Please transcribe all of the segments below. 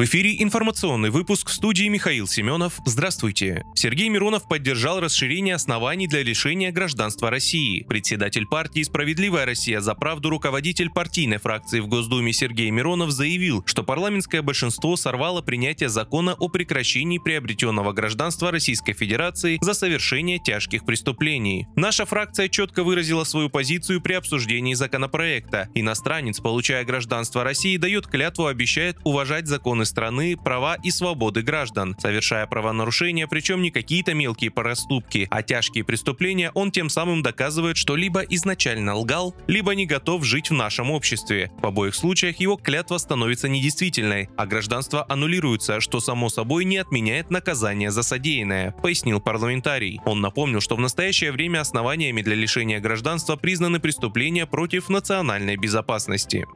В эфире информационный выпуск в студии Михаил Семенов. Здравствуйте. Сергей Миронов поддержал расширение оснований для лишения гражданства России. Председатель партии «Справедливая Россия за правду» руководитель партийной фракции в Госдуме Сергей Миронов заявил, что парламентское большинство сорвало принятие закона о прекращении приобретенного гражданства Российской Федерации за совершение тяжких преступлений. Наша фракция четко выразила свою позицию при обсуждении законопроекта. Иностранец, получая гражданство России, дает клятву, обещает уважать законы страны, права и свободы граждан, совершая правонарушения, причем не какие-то мелкие проступки, а тяжкие преступления, он тем самым доказывает, что либо изначально лгал, либо не готов жить в нашем обществе. В обоих случаях его клятва становится недействительной, а гражданство аннулируется, что само собой не отменяет наказание за содеянное, пояснил парламентарий. Он напомнил, что в настоящее время основаниями для лишения гражданства признаны преступления против национальной безопасности.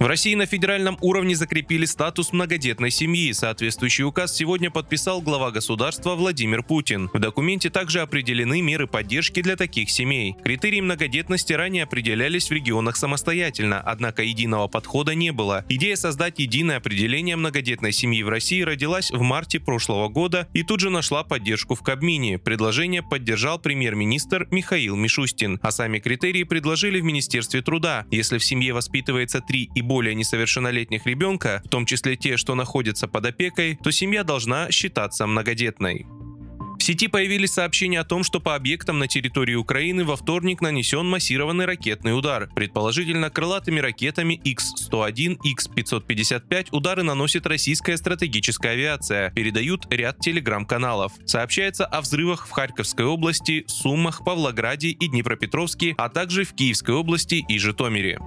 В России на федеральном уровне закрепили статус многодетной семьи. Соответствующий указ сегодня подписал глава государства Владимир Путин. В документе также определены меры поддержки для таких семей. Критерии многодетности ранее определялись в регионах самостоятельно, однако единого подхода не было. Идея создать единое определение многодетной семьи в России родилась в марте прошлого года и тут же нашла поддержку в Кабмине. Предложение поддержал премьер-министр Михаил Мишустин, а сами критерии предложили в Министерстве труда. Если в семье воспитывается три и более несовершеннолетних ребенка, в том числе те, что находятся под опекой, то семья должна считаться многодетной. В сети появились сообщения о том, что по объектам на территории Украины во вторник нанесен массированный ракетный удар. Предположительно, крылатыми ракетами X-101, X-555 удары наносит российская стратегическая авиация, передают ряд телеграм-каналов. Сообщается о взрывах в Харьковской области, Сумах, Павлограде и Днепропетровске, а также в Киевской области и Житомире.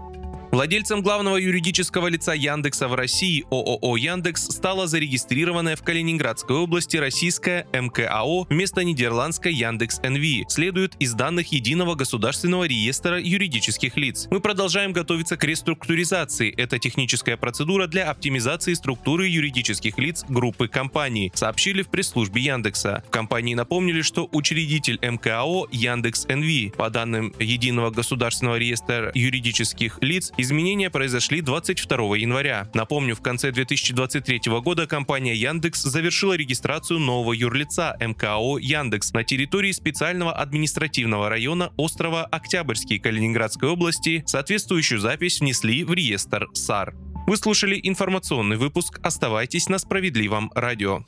Владельцем главного юридического лица Яндекса в России ООО Яндекс стала зарегистрированная в Калининградской области российская МКАО вместо нидерландской Яндекс НВ, следует из данных Единого государственного реестра юридических лиц. Мы продолжаем готовиться к реструктуризации. Это техническая процедура для оптимизации структуры юридических лиц группы компаний, сообщили в пресс-службе Яндекса. В компании напомнили, что учредитель МКАО Яндекс НВ, по данным Единого государственного реестра юридических лиц, Изменения произошли 22 января. Напомню, в конце 2023 года компания Яндекс завершила регистрацию нового юрлица МКО Яндекс на территории специального административного района острова Октябрьский Калининградской области. Соответствующую запись внесли в реестр САР. Вы слушали информационный выпуск. Оставайтесь на справедливом радио.